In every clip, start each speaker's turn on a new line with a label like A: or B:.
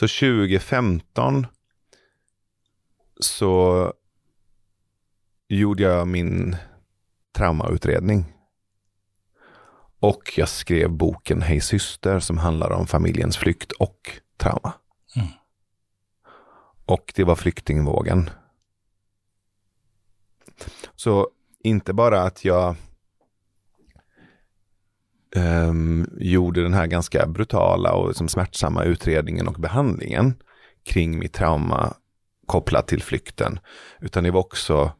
A: Så 2015 så gjorde jag min traumautredning. Och jag skrev boken Hej syster som handlar om familjens flykt och trauma.
B: Mm.
A: Och det var flyktingvågen. Så inte bara att jag um, gjorde den här ganska brutala och liksom smärtsamma utredningen och behandlingen kring mitt trauma kopplat till flykten. Utan det var också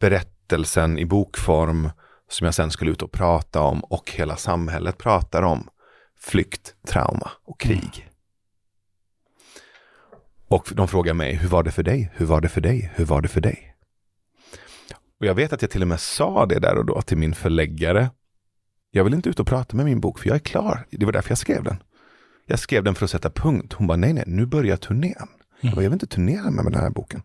A: berättelsen i bokform som jag sen skulle ut och prata om och hela samhället pratar om. Flykt, trauma och krig. Och de frågar mig, hur var det för dig? Hur var det för dig? Hur var det för dig? Och jag vet att jag till och med sa det där och då till min förläggare. Jag vill inte ut och prata med min bok för jag är klar. Det var därför jag skrev den. Jag skrev den för att sätta punkt. Hon bara, nej, nej, nu börjar turnén. Jag, bara, jag vill inte turnera med den här boken.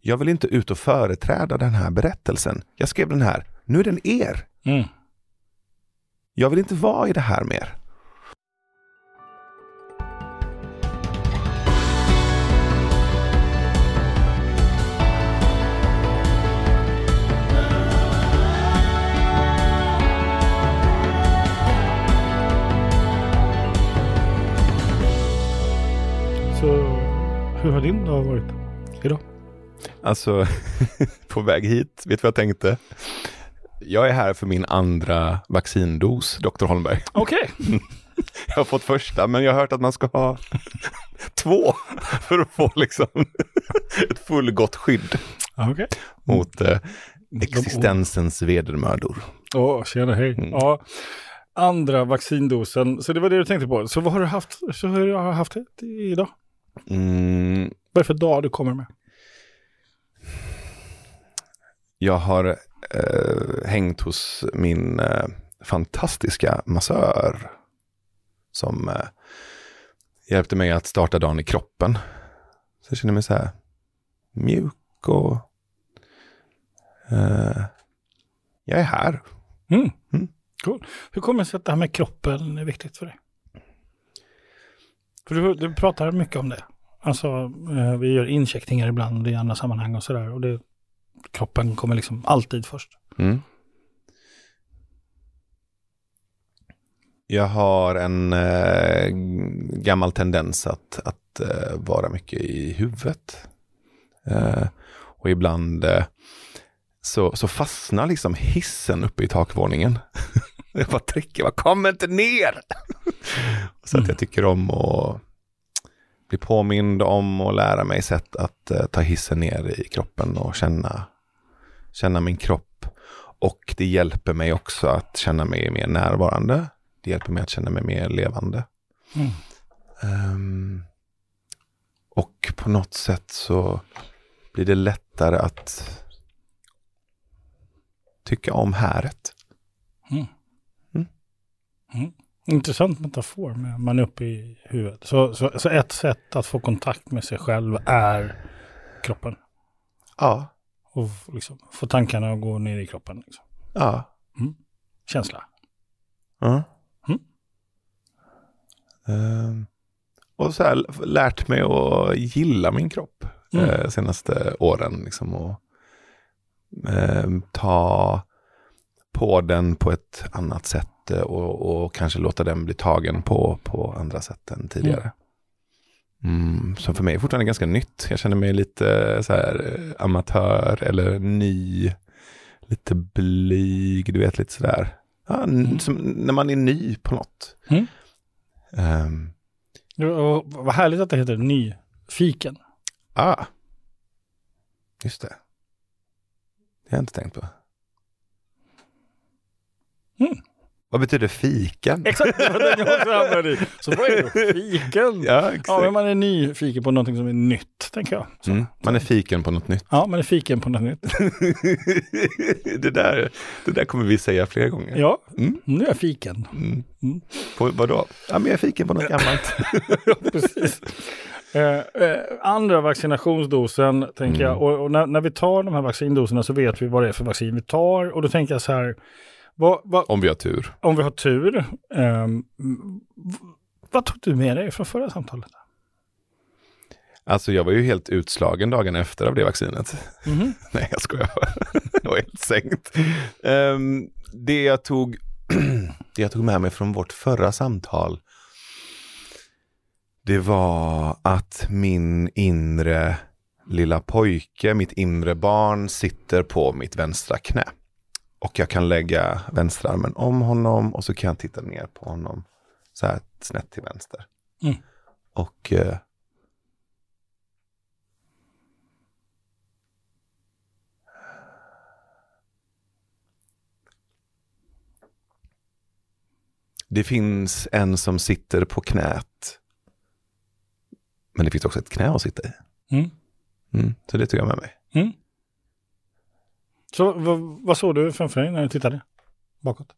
A: Jag vill inte ut och företräda den här berättelsen. Jag skrev den här, nu är den er.
B: Mm.
A: Jag vill inte vara i det här mer.
B: Så hur har din dag varit idag?
A: Alltså, på väg hit, vet du vad jag tänkte? Jag är här för min andra vaccindos, Dr. Holmberg.
B: Okej.
A: Jag har fått första, men jag har hört att man ska ha två för att få liksom ett fullgott skydd
B: Okej.
A: mot eh, existensens vedermödor.
B: Åh, tjena hej.
A: Mm.
B: Ja, andra vaccindosen. Så det var det du tänkte på. Så vad har du haft, så hur har du haft det idag?
A: Mm,
B: Vad är det för dag du kommer med?
A: jag har eh, hängt hos min eh, fantastiska massör som eh, hjälpte mig att starta dagen i kroppen. Så jag känner mig så här mjuk och eh, jag är här.
B: Mm.
A: Mm.
B: Cool. Hur kommer det sig att det här med kroppen är viktigt för dig? För du, du pratar mycket om det. Alltså, eh, vi gör incheckningar ibland i andra sammanhang och sådär. Och det, kroppen kommer liksom alltid först.
A: Mm. Jag har en äh, gammal tendens att, att äh, vara mycket i huvudet. Äh, och ibland så, så fastnar liksom hissen uppe i takvåningen. jag bara trycker, jag kom inte ner! så att jag tycker om att bli påmind om och lära mig sätt att eh, ta hissen ner i kroppen och känna, känna min kropp. Och det hjälper mig också att känna mig mer närvarande. Det hjälper mig att känna mig mer levande.
B: Mm.
A: Ehm, och på något sätt så blir det lättare att tycka om häret.
B: Intressant metafor med man är uppe i huvudet. Så, så, så ett sätt att få kontakt med sig själv är kroppen.
A: Ja,
B: Och liksom, få tankarna att gå ner i kroppen. Liksom.
A: ja.
B: Känsla.
A: ja.
B: Mm.
A: Ehm, och så här lärt mig att gilla min kropp
B: Mm.
A: eh, senaste åren. Liksom, och ehm, ta på den på ett annat sätt eh, och, och kanske låta den bli tagen på, på andra sätt än tidigare. Mm, som för mig är fortfarande ganska nytt. Jag känner mig lite så här eh, amatör eller ny. Lite blyg, du vet lite sådär. Ja, n- som när man är ny på något.
B: Mm.
A: Ehm,
B: Och vad härligt att det heter nyfiken.
A: ah, just det. Det har jag inte tänkt på.
B: Mm.
A: Vad betyder fiken?
B: Exakt, det var den jag också hamnade i. Så vad är det? Fiken?
A: Ja,
B: Ja,
A: exakt.
B: men man är nyfiken på någonting som är nytt, tänker jag.
A: Mm, man är fiken på något nytt.
B: Ja, man är fiken på något nytt.
A: det, där, det där kommer vi säga fler gånger.
B: Ja,
A: Mm.
B: nu är jag fiken.
A: Mm.
B: Mm.
A: På, vadå? Ja, men jag är fiken på något gammalt.
B: Precis. Eh, eh, andra vaccinationsdosen, tänker
A: Mm.
B: jag. Och, och när, när vi tar de här vaccindoserna så vet vi vad det är för vaccin vi tar. Och då tänker jag så här, vad, vad,
A: Om vi har tur.
B: om vi har tur, v- vad tog du med dig från förra samtalet?
A: Alltså jag var ju helt utslagen dagen efter av det vaccinet.
B: Mhm.
A: Nej, jag skojar. jag var helt sänkt. Ehm, det, jag tog, det jag tog med mig från vårt förra samtal, det var att min inre lilla pojke, mitt inre barn, sitter på mitt vänstra knä. Och jag kan lägga vänsterarmen om honom och så kan jag titta ner på honom så här snett till vänster.
B: Mm.
A: Och eh, Det finns en som sitter på knät. Men det finns också ett knä att sitta i.
B: Mm.
A: Mm, så det tog jag med mig.
B: Mm. Så vad, såg du framför dig när du tittade bakåt?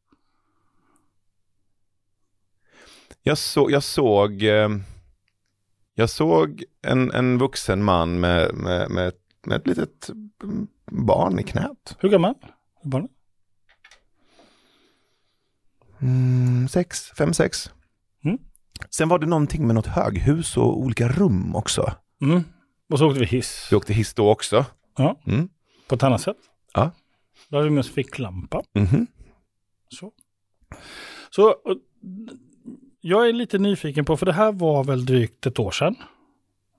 A: Jag, så, jag såg, eh, jag såg en, en vuxen man med, med, med, med ett litet mm, barn i knät.
B: Hur gammal? Hur barnet?
A: Mm, sex, fem, sex.
B: Mm.
A: Sen var det någonting med något höghus och olika rum också.
B: Mm. Och så åkte vi hiss.
A: Vi åkte hiss då också.
B: Ja,
A: Mm.
B: på ett annat sätt.
A: Ja.
B: Då hade vi med oss ficklampa.
A: Mhm.
B: Så. Så och, jag är lite nyfiken på, för det här var väl drygt ett år sedan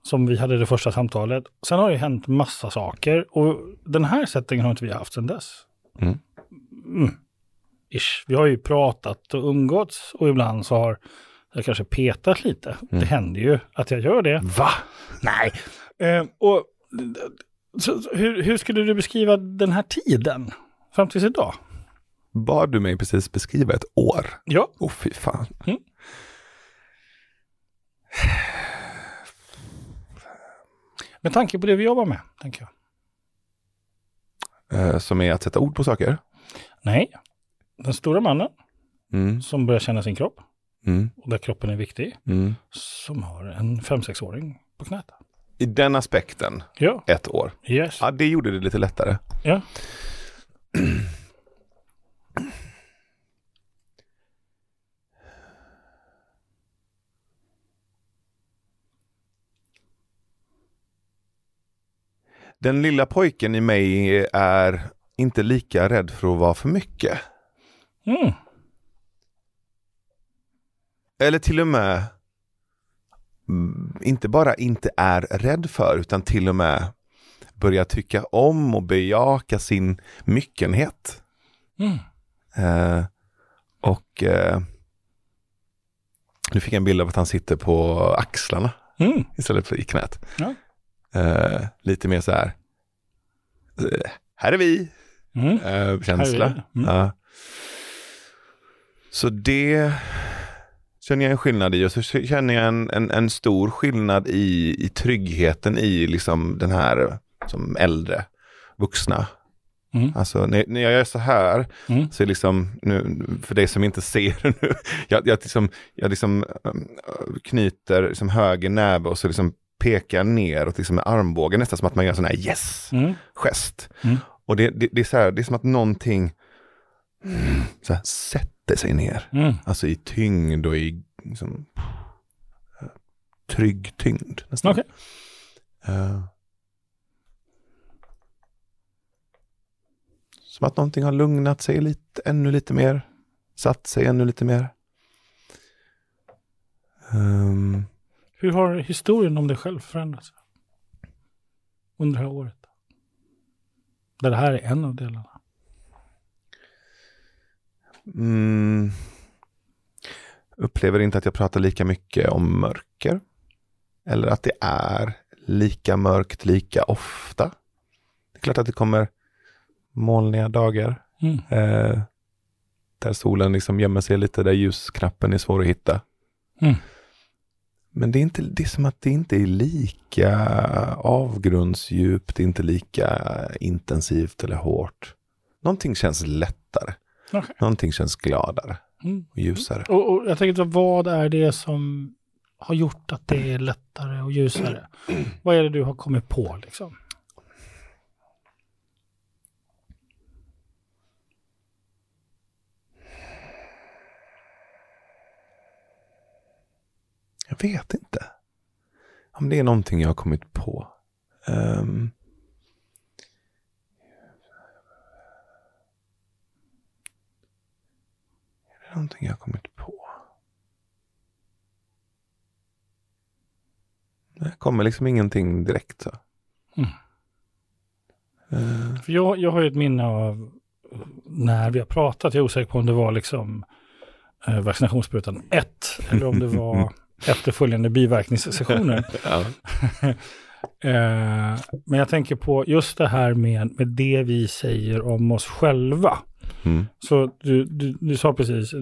B: som vi hade det första samtalet. Sen har det hänt massa saker och den här sättningen har inte vi haft sedan dess.
A: Mm.
B: Mm. Ish. Vi har ju pratat och umgåtts och ibland så har jag kanske petat lite. Det händer ju att jag gör det.
A: Va?
B: Nej. Eh, och, så, hur, hur skulle du beskriva den här tiden fram tills idag?
A: Bad du mig precis beskriva ett år?
B: Ja.
A: Åh fy fan.
B: Mm. Med tanke på det vi jobbar med, tänker jag.
A: Eh, som är att sätta ord på saker.
B: Nej, den stora mannen
A: Mm.
B: som börjar känna sin kropp
A: Mm.
B: och där kroppen är viktig,
A: Mm.
B: som har en 5-6-åring på knät.
A: I den aspekten,
B: Ja,
A: ett år.
B: yes.
A: Ja, det gjorde det lite lättare.
B: Ja.
A: Den lilla pojken i mig är inte lika rädd för att vara för mycket.
B: Mm.
A: Eller till och med inte bara inte är rädd för utan till och med börjar tycka om och bejaka sin myckenhet.
B: Mm.
A: Eh, och eh, nu fick jag en bild av att han sitter på axlarna
B: Mm.
A: istället för i knät.
B: Ja.
A: Eh, lite mer så här, eh, här är vi,
B: Mm.
A: eh, känsla.
B: Är vi. Mm.
A: Ja. Så det känner jag en skillnad i och så känner jag en, en, en stor skillnad i, i tryggheten i liksom den här som äldre vuxna.
B: Mm.
A: Alltså när, när jag gör så här
B: Mm.
A: så är liksom, nu, för dig som inte ser nu, jag, jag, liksom, jag liksom um, knyter liksom höger näve och så liksom pekar neråt liksom med armbågen nästan som att man gör en sån här yes
B: Mm. Mm.
A: Och det, det, det, är så här, det är som att någonting så här, sätter sig ner.
B: Mm.
A: Alltså i tyngd och i liksom, trygg tyngd. Nästan.
B: Okej.
A: Eh. som att någonting har lugnat sig lite, ännu lite mer. Satt sig ännu lite mer. Ehm,
B: Hur har historien om dig själv förändrats? Under det här året? Där det här är en av delarna.
A: Mm, upplever inte att jag pratar lika mycket om mörker. Eller att det är lika mörkt lika ofta. Det är klart att det kommer molniga dagar.
B: Mm.
A: Eh, där solen liksom gömmer sig lite, där ljusknappen är svår att hitta.
B: Mm.
A: Men det är, inte, det är som att det inte är lika avgrundsdjupt, inte lika intensivt eller hårt. Någonting känns lättare.
B: Okej.
A: Någonting känns gladare
B: Mm.
A: och ljusare.
B: Och, och jag tänkte, vad är det som har gjort att det är lättare och ljusare? Vad är det du har kommit på liksom?
A: Jag vet inte. om det är någonting jag har kommit på. Um, är någonting jag har kommit på? Det kommer liksom ingenting direkt. Så.
B: Mm.
A: Uh,
B: För jag, jag har ju ett minne av när vi har pratat, jag är osäker på om det var liksom eh, vaccinationssprutan 1 eller om det var efterföljande biverkningssessioner. Eh, men jag tänker på just det här med, med det vi säger om oss själva.
A: Mm.
B: Så du, du, du sa precis,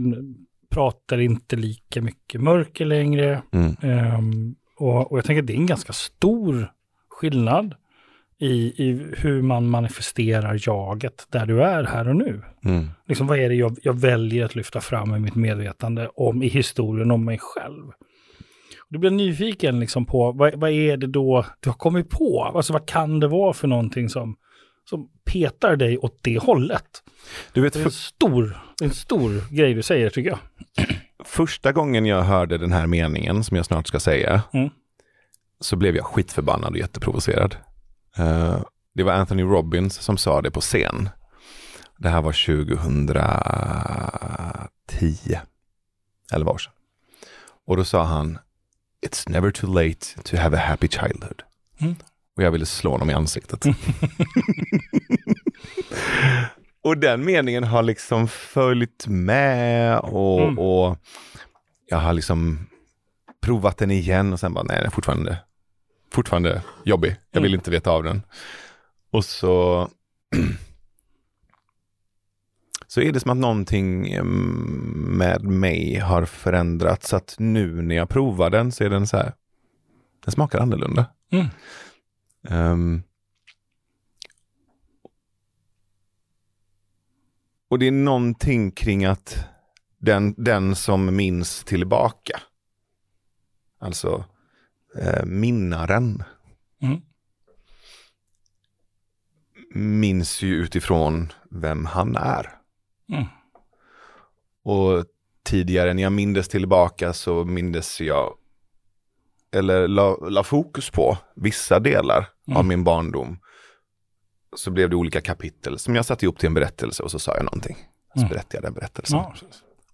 B: pratar inte lika mycket mörker längre.
A: Mm.
B: Ehm, och, och jag tänker att det är en ganska stor skillnad i, i hur man manifesterar jaget där du är här och nu.
A: Mm.
B: Liksom, vad är det jag, jag väljer att lyfta fram i mitt medvetande om i historien om mig själv? Du blir nyfiken liksom på vad, vad är det då du har kommit på? Alltså vad kan det vara för någonting som, som petar dig åt det hållet?
A: Du vet,
B: Det är en stor, en stor grej du säger tycker jag.
A: första gången jag hörde den här meningen som jag snart ska säga
B: Mm.
A: så blev jag skitförbannad och jätteprovocerad. Eh, det var Anthony Robbins som sa det på scen. Det här var 2010, 11 år sedan. Och då sa han It's never too late to have a happy childhood.
B: Mm.
A: Och jag ville slå honom i ansiktet. och den meningen har liksom följt med och,
B: Mm.
A: och jag har liksom provat den igen och sen bara nej, den är fortfarande, fortfarande jobbig. Jag vill
B: Mm.
A: inte veta av den. Och så så är det som att någonting mm, med mig har förändrats. Så att nu när jag provar den så är den så här, den smakar annorlunda.
B: Mm.
A: Ehm. och det är någonting kring att den, den som minns tillbaka, alltså eh, minnaren,
B: Mm.
A: minns ju utifrån vem han är.
B: Mm.
A: Och tidigare när jag mindes tillbaka så mindes jag, eller la, la fokus på vissa delar av
B: Mm.
A: min barndom. Så blev det olika kapitel som jag satte ihop till en berättelse och så sa jag någonting. Så
B: Mm.
A: berättade jag den berättelsen
B: Ja,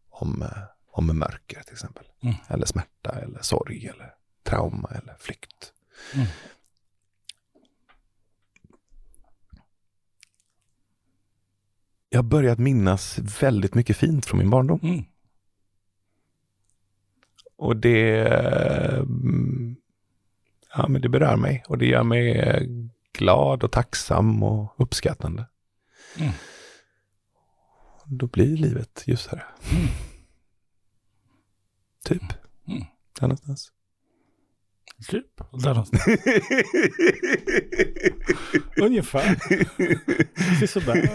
A: om, eh, om mörker till exempel.
B: Mm.
A: Eller smärta eller sorg eller trauma eller flykt.
B: Mm.
A: Jag har börjat minnas väldigt mycket fint från min barndom.
B: Mm.
A: Och det, mm, ja, men det berör mig och det gör mig eh, glad och tacksam och uppskattande.
B: Mm.
A: Då blir livet ljusare.
B: Mm.
A: Typ.
B: Mm.
A: Där någonstans.
B: Typ. Där någonstans. Ungefär. Precis sådär.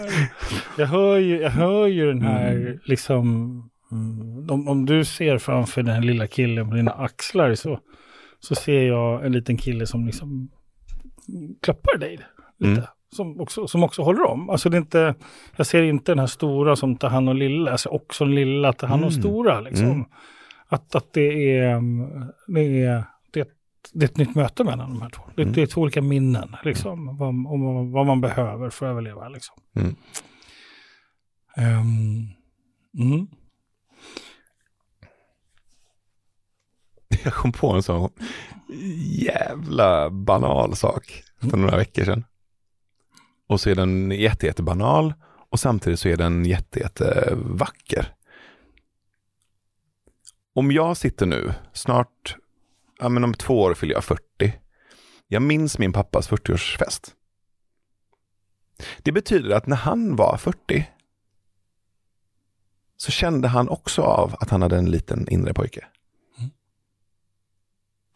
B: Jag hör ju, jag hör ju den här
A: Mm.
B: liksom, mm, om, om du ser framför den här lilla killen på dina axlar så, så ser jag en liten kille som liksom klappar dig lite.
A: Mm.
B: Som, också, som också håller om. Alltså det är inte, jag ser inte den här stora som tar hand om lilla, jag ser också den lilla tar hand om
A: Mm.
B: stora. Liksom.
A: Mm.
B: Att, att det är, mm, det är, det är, ett, det är ett nytt möte mellan de här två. Det,
A: Mm.
B: det är två olika minnen, liksom, vad, om, vad- man behöver för att överleva. Liksom.
A: Mm.
B: Ehm, mm.
A: Jag kom på en sån jävla banal sak för några veckor sedan. Och så är den jätte, jätte banal och samtidigt så är den jätte, jätte vacker. Om jag sitter nu, snart, ja men om två år fyller jag 40. Jag minns min pappas 40-årsfest. Det betyder att när han var 40 så kände han också av att han hade en liten inre pojke.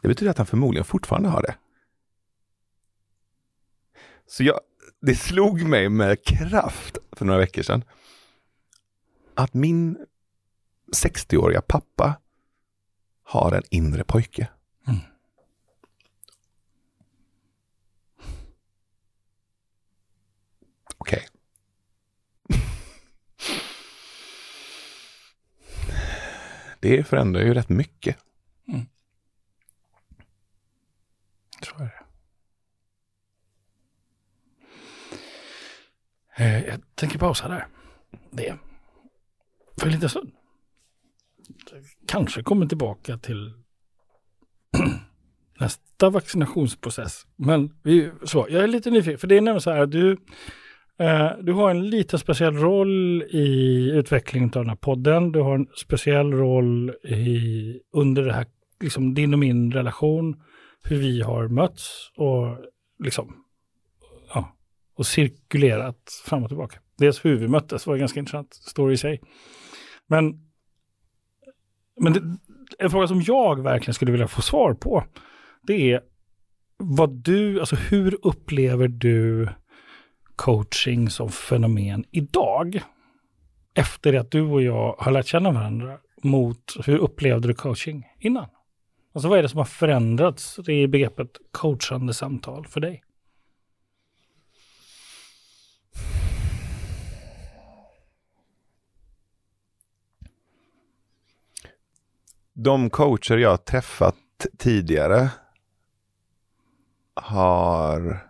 A: Det betyder att han förmodligen fortfarande har det. Så jag, det slog mig med kraft för några veckor sedan att min 60-åriga pappa har en inre pojke.
B: Mm.
A: Okej. Det förändrar ju rätt mycket.
B: Mm. Eh, Eh, jag tänker pausa där. Det. För en liten stund. Kanske kommer tillbaka till nästa vaccinationsprocess. Men vi, så, jag är lite nyfiken, för det är nämligen så här att du, eh, du har en lite speciell roll i utvecklingen av den här podden. Du har en speciell roll i, under det här, liksom din och min relation, hur vi har mötts och liksom, och cirkulerat fram och tillbaka. Dels hur vi möttes var en ganska intressant story i sig. Men, men det, en fråga som jag verkligen skulle vilja få svar på, det är vad du, alltså hur upplever du coaching som fenomen idag? Efter att du och jag har lärt känna varandra mot hur upplevde du coaching innan? Alltså vad är det som har förändrats i begreppet coachande samtal för dig?
A: De coacher jag träffat tidigare har...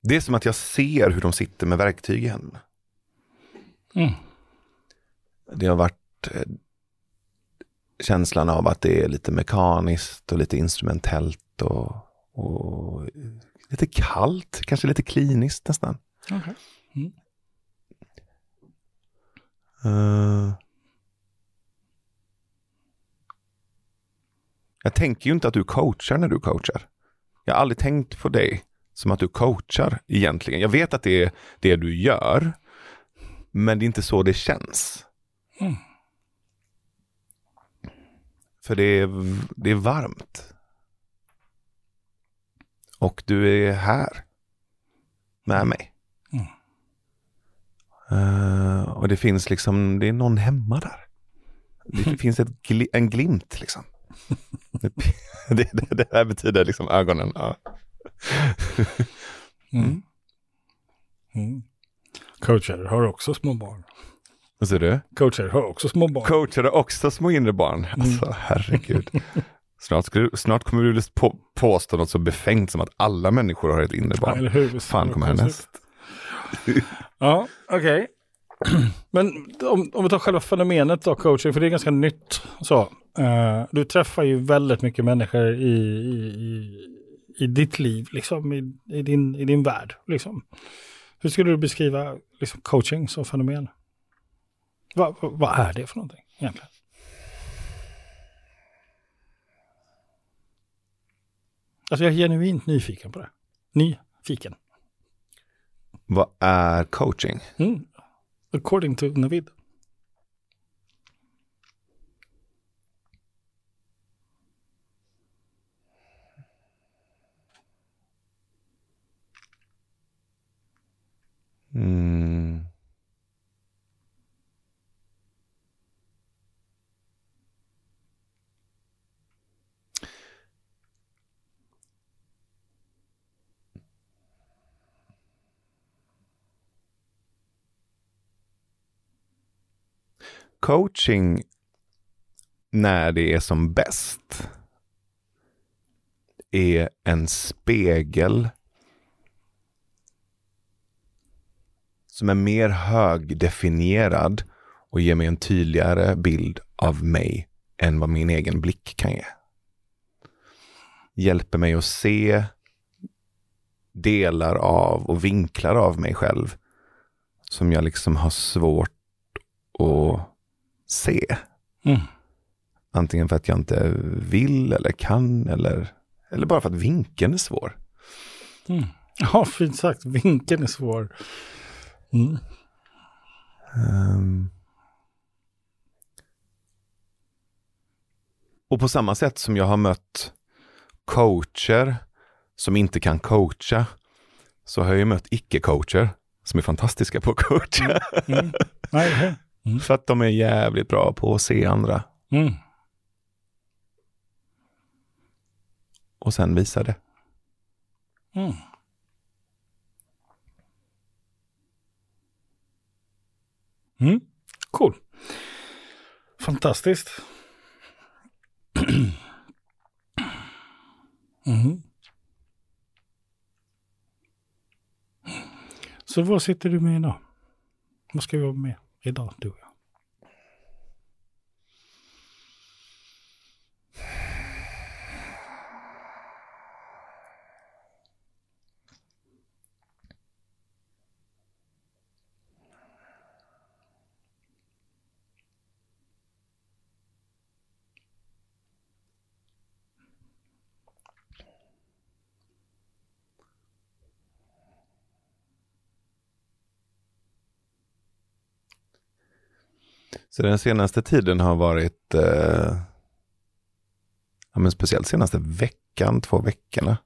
A: Det är som att jag ser hur de sitter med verktyg i händerna.
B: Mm.
A: Det har varit eh, känslan av att det är lite mekaniskt och lite instrumentellt och, och lite kallt, kanske lite kliniskt nästan.
B: Okay. Mm.
A: Uh, jag tänker ju inte att du coachar när du coachar. Jag har aldrig tänkt på dig som att du coachar egentligen. Jag vet att det är det du gör, men det är inte så det känns.
B: Mm.
A: För det är, det är varmt. Och du är här med mig.
B: Mm.
A: Uh, och det finns liksom, det är någon hemma där. Det finns ett gl en glimt liksom. det, det, det här betyder liksom ögonen. Ja.
B: Mm. Mm. Coacher har också små barn.
A: Vad säger du?
B: Coacher har också små barn.
A: Coacher har också små inre barn. Alltså herregud. Snart, snart kommer du på, påstå något så befängt som att alla människor har ett inre barn.
B: Ja, eller hur?
A: Fan kommer härnäst.
B: Ja, okej. Men om, om vi tar själva fenomenet då, coaching, för det är ganska nytt. Så, uh, du träffar ju väldigt mycket människor i, i, i, i ditt liv, liksom, i, i, din, i din värld. Liksom. Hur skulle du beskriva liksom, coaching som fenomen? Va, va, vad är det för någonting egentligen? Alltså jag är genuint nyfiken på det. Nyfiken.
A: Vad är coaching?
B: Mm. According to Navid.
A: Mm. Coaching när det är som bäst är en spegel som är mer högdefinierad och ger mig en tydligare bild av mig än vad min egen blick kan ge. Hjälper mig att se delar av och vinklar av mig själv som jag liksom har svårt att se.
B: Mm.
A: Antingen för att jag inte vill eller kan eller, eller bara för att vinkeln är svår.
B: Mm. Ja, fint sagt. Vinkeln är svår. Mm.
A: Um. Och på samma sätt som jag har mött coacher som inte kan coacha, så har jag mött icke-coacher som är fantastiska på att coacha.
B: Mm. Mm. Mm.
A: För att de är jävligt bra på att se andra.
B: Mm.
A: Och sen visa det.
B: Mm. Mm. Cool. Fantastiskt. mm. Så vad sitter du med idag? Vad ska vi vara med гэдэг онтой.
A: Så den senaste tiden har varit, eh, ja, men speciellt senaste veckan, två veckorna.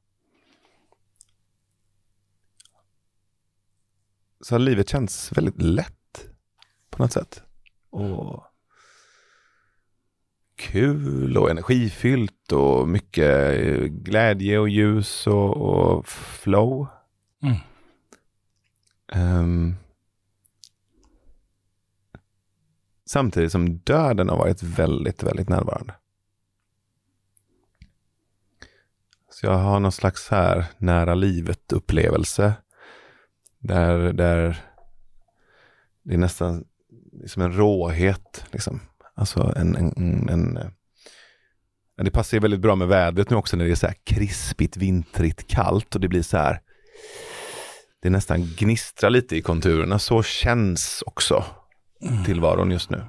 A: Så har livet känts väldigt lätt på något sätt. Och kul och energifyllt och mycket eh, glädje och ljus och, och flow.
B: Mm.
A: Ehm, samtidigt som döden har varit väldigt, väldigt närvarande. Så jag har någon slags här nära livet upplevelse. Där, där det är nästan som en råhet. Liksom. Alltså en, en, en, en eh, det passar ju väldigt bra med vädret nu också när det är så här krispigt, vintrigt, kallt och det blir så här det nästan gnistrar lite i konturerna. Så känns också tillvaron just nu.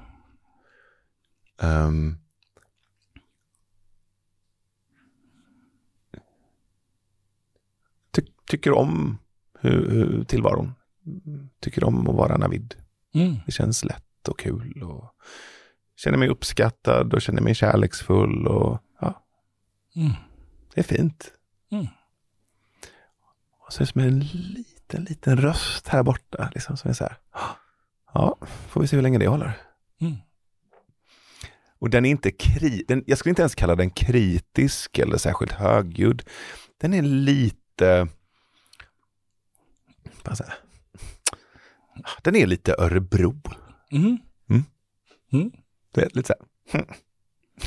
A: Um, ty tycker om hur, hur tillvaron. Tycker om att vara navid.
B: Mm.
A: Det känns lätt och kul. Och känner mig uppskattad och känner mig kärleksfull. Och, ja,
B: Mm.
A: det är fint.
B: Mm.
A: Och så är det som en liten, liten röst här borta. Liksom, som är så här. Ja, får vi se hur länge det håller.
B: Mm.
A: Och den är inte kri den, jag skulle inte ens kalla den kritisk eller särskilt högljudd. Den är lite, jag? den är lite Örebro.
B: Mm.
A: Mm.
B: Mm.
A: Du vet, lite så här, hmm.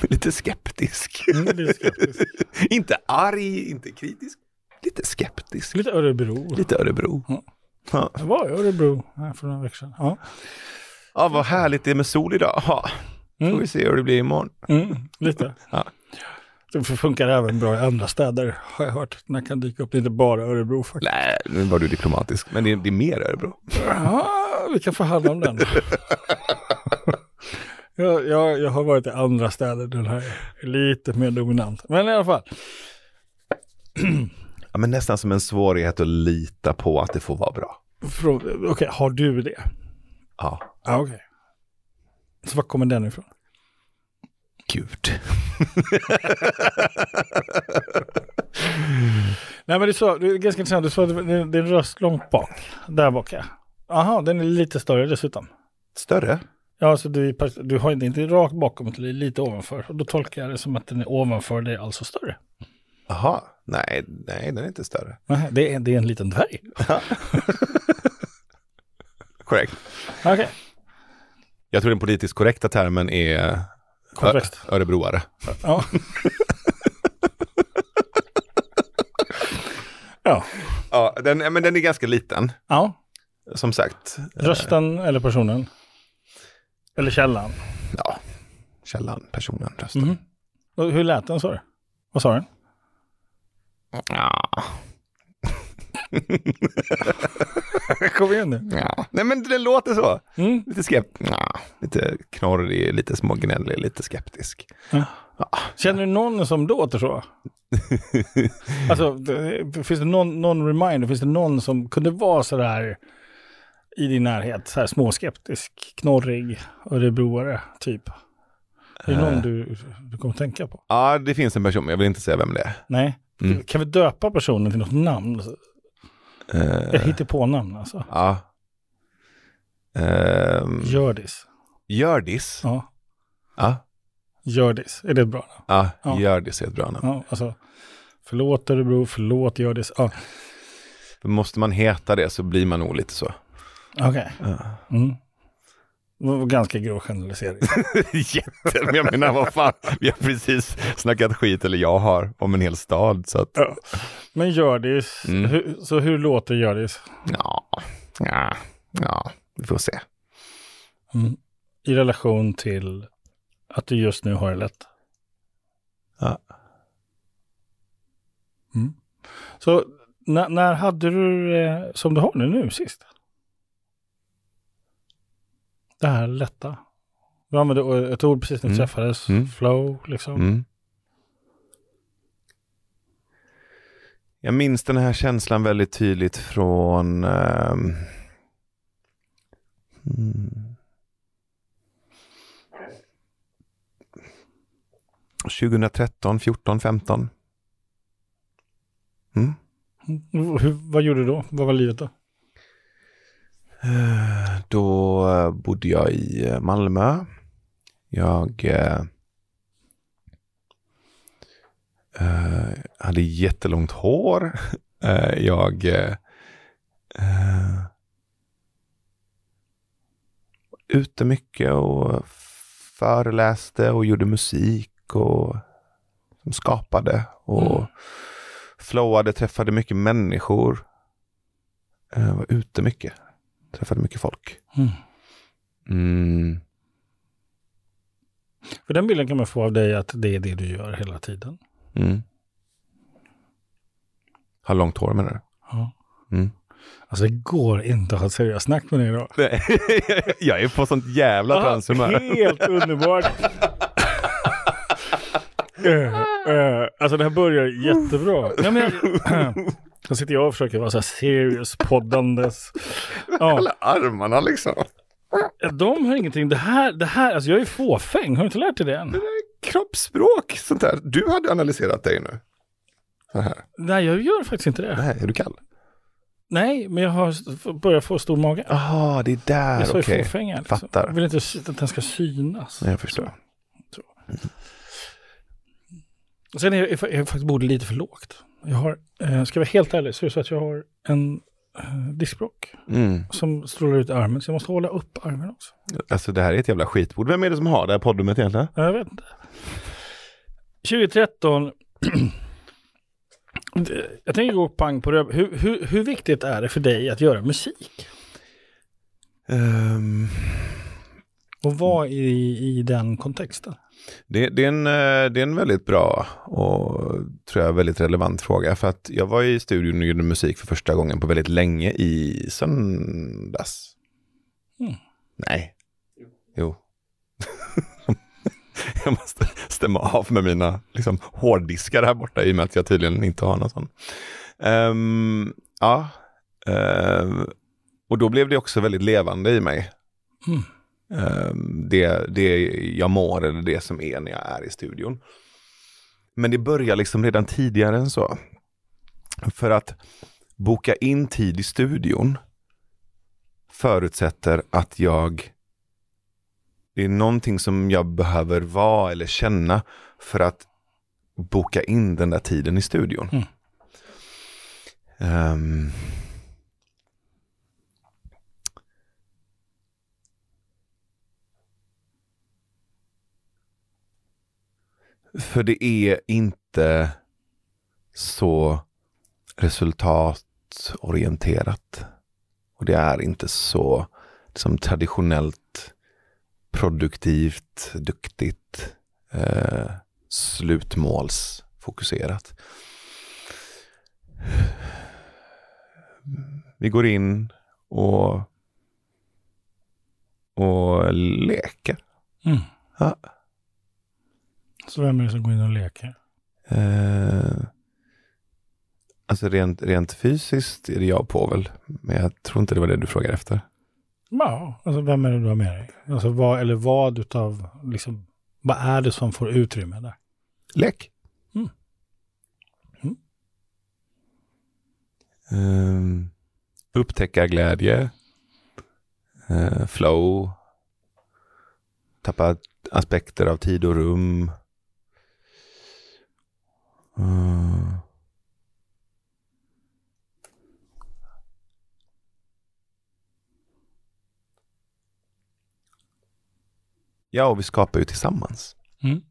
A: lite skeptisk.
B: Mm, det är skeptisk.
A: inte arg, inte kritisk. Lite skeptisk.
B: Lite Örebro.
A: Lite Örebro.
B: Ja.
A: Ja.
B: Jag var i Örebro här för några veckor sedan. Ja.
A: ja, vad härligt det är med sol idag. Ja, får
B: Mm.
A: vi se hur det blir imorgon.
B: Mm. Lite.
A: Ja.
B: Det funkar även bra i andra städer har jag hört. Den kan dyka upp. Det är inte bara Örebro faktiskt.
A: Nej, nu var du diplomatisk. Men det är, det är mer Örebro.
B: Ja, vi kan förhandla om den. jag, jag, jag har varit i andra städer. Den här är lite mer dominant. Men i alla fall.
A: Ja, men nästan som en svårighet att lita på att det får vara bra.
B: Okej, har du det?
A: Ja,
B: Ja, okej. Så var kommer den ifrån?
A: gud.
B: Nej, men det är, så, det är ganska intressant. Du sa att det är en röst långt bak. Där bak, ja. Aha, den är lite större dessutom.
A: Större?
B: Ja, så du, du har inte, inte rakt bakom, utan lite ovanför. Och då tolkar jag det som att den är ovanför dig, alltså större.
A: Jaha, nej, nej, den är inte större.
B: Nej, Det är, det är en liten dvärg.
A: Korrekt.
B: Okej,
A: Jag tror den politiskt korrekta termen är
B: Korrekt.
A: Ö- örebroare.
B: ja. ja.
A: Ja, den, men den är ganska liten,
B: Ja,
A: som sagt.
B: rösten eller personen. Eller källan.
A: Ja, källan, personen, rösten.
B: Och Hur lät den sa du? Vad sa den?
A: Ja.
B: Kom igen nu.
A: ja. Nej, men den låter så.
B: Mm.
A: Lite skept. Ja. Lite knorrig, lite smågnällig, lite skeptisk.
B: Känner du någon som låter så? alltså, finns det någon, någon reminder? Finns det någon som kunde vara så där i din närhet? Så här småskeptisk, knorrig, örebroare typ. Är det någon
A: Eh.
B: du, du kommer tänka på?
A: Ja, det finns en person, men jag vill inte säga vem det är.
B: Nej?
A: Mm.
B: Kan vi döpa personen till något namn?
A: Eh,
B: Ett hittepånamn alltså.
A: ja. Um,
B: Gördis.
A: Gördis.
B: Ja.
A: Ja,
B: Gördis. Är det ett bra namn?
A: ja,
B: Ja.
A: Gördis är ett bra namn.
B: Ja, alltså. Förlåt Örebro, förlåt Gördis. Ja,
A: Måste man heta det så blir man nog lite så.
B: okej.
A: Ja.
B: Mm. Ganska grov generalisering.
A: Jätte, men jag menar vad fan, vi har precis snackat skit, eller jag har, om en hel stad. Så att,
B: Ja. Men Gördis,
A: Mm.
B: hur, så hur låter Gördis?
A: ja, Ja, ja, vi får se.
B: Mm. I relation till att du just nu har det lätt.
A: Ja.
B: Mm. Så när, när hade du det som du har det nu sist? Det här lätta. Du använde ett ord precis när vi
A: Mm.
B: träffades.
A: Mm.
B: Flow, liksom.
A: Mm. Jag minns den här känslan väldigt tydligt från ehm, mm, 2013, 14, 15. Mm.
B: Mm. Hur, vad gjorde du då? Vad var livet då?
A: Eh, Då eh, bodde jag i eh, Malmö. Jag eh, hade jättelångt hår. Jag eh, ute mycket och föreläste och gjorde musik och som skapade och
B: Mm.
A: flowade, träffade mycket människor. Eh, var ute mycket, träffade mycket folk.
B: Mm.
A: Mm.
B: För den bilden kan man få av dig att det är det du gör hela tiden.
A: Mm. Har långt hår menar du?
B: Ja.
A: Mm.
B: Alltså det går inte att ha ett seriöst snack med dig idag.
A: Nej, jag är på sånt jävla transhumör.
B: helt underbart. Eh, eh, alltså det här börjar jättebra. Nej, men, så sitter jag och försöker vara så här serious poddandes. Ja,
A: Alla armarna liksom.
B: de har ingenting. Det här, det här, alltså jag är fåfäng. Har du inte lärt dig det än?
A: Kroppsspråk, sånt där. Du hade analyserat dig nu. Så här.
B: Nej, jag gör faktiskt inte det.
A: Nej, är du kall?
B: Nej, men jag har börjat få stor mage.
A: Jaha, det är där,
B: Jag
A: okej.
B: fåfäng här, liksom.
A: Fattar.
B: Jag vill inte att den ska synas.
A: Nej, Jag förstår.
B: Sen är jag, är jag faktiskt borde lite för lågt. Jag har, eh, ska jag vara helt ärlig, så är det så att jag har en eh, diskbråck
A: Mm.
B: som strålar ut armen. Så jag måste hålla upp armen också.
A: Alltså det här är ett jävla skitbord. Vem är det som har det här poddumet egentligen?
B: Ja, Jag vet inte. 2013. Det- jag tänker gå pang på det. Hur, hur, hur viktigt är det för dig att göra musik?
A: Ehm,
B: Och vad i, i den kontexten?
A: Det, det, är en, eh, det är en väldigt bra och tror jag väldigt relevant fråga. För att jag var i studion och gjorde musik för första gången på väldigt länge i söndags.
B: Mm.
A: Nej. Jo. jag måste stämma av med mina liksom, hårddiskar här borta i och med att jag tydligen inte har någon sån. Ehm, ja. Ehm, och då blev det också väldigt levande i mig.
B: Mm.
A: Ehm, det, det jag mår eller det som är när jag är i studion. Men det börjar liksom redan tidigare än så. För att boka in tid i studion förutsätter att jag det är någonting som jag behöver vara eller känna för att boka in den där tiden i studion.
B: Mm.
A: Ehm, För det är inte så resultatorienterat. Och det är inte så liksom, traditionellt produktivt, duktigt, eh, slutmålsfokuserat. Vi går in och, och leker.
B: Mm.
A: Ja.
B: Så vem är det som går in och leker?
A: Eh, alltså rent, rent fysiskt är det jag på väl. Men jag tror inte det var det du frågade efter.
B: Ja, alltså vem är det du har med dig? Alltså vad, eller vad utav, liksom, vad är det som får utrymme där?
A: Lek.
B: Mm. Mm.
A: Um, upptäckarglädje. Uh, flow. Tappa aspekter av tid och rum. Ja, och vi skapar ju tillsammans.
B: Mm.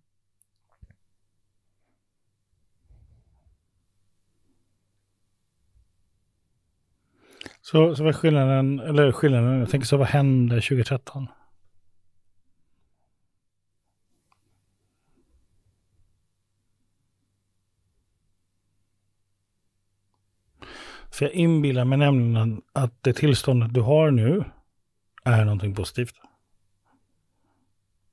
B: Så, så vad är skillnaden, eller skillnaden, jag tänker så vad hände 2013? För jag inbillar mig nämligen att det tillståndet du har nu är någonting positivt.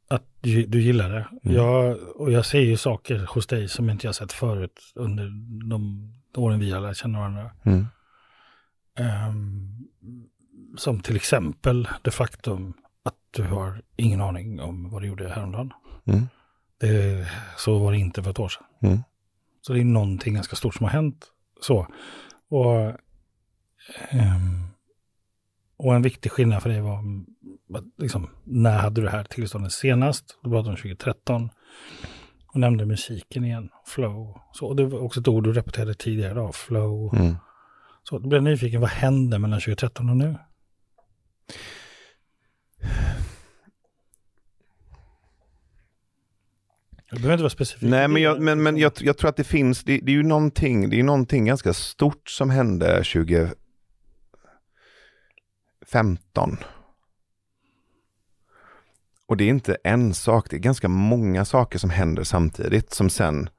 B: Att du, du gillar det.
A: Mm.
B: Jag, och jag ser ju saker hos dig som inte jag sett förut under de åren vi har lärt känna varandra.
A: Mm.
B: Ehm, som till exempel det faktum att du har ingen aning om vad du gjorde häromdagen.
A: Mm.
B: Det, så var det inte för ett år sedan.
A: Mm.
B: Så det är någonting ganska stort som har hänt. Så. Och, ehm, och en viktig skillnad för dig var, mm, liksom, när hade du det här tillståndet senast? Du pratade om 2013. Och nämnde musiken igen, flow. Så, och det var också ett ord du repeterade tidigare då, flow.
A: Mm.
B: Så då blev jag nyfiken, vad hände mellan 2013 och nu? Det behöver inte vara specifikt.
A: Nej, men, jag, men, men jag, jag tror att det finns, det, det är ju någonting, det är någonting ganska stort som hände 2015. Och det är inte en sak, det är ganska många saker som händer samtidigt som sen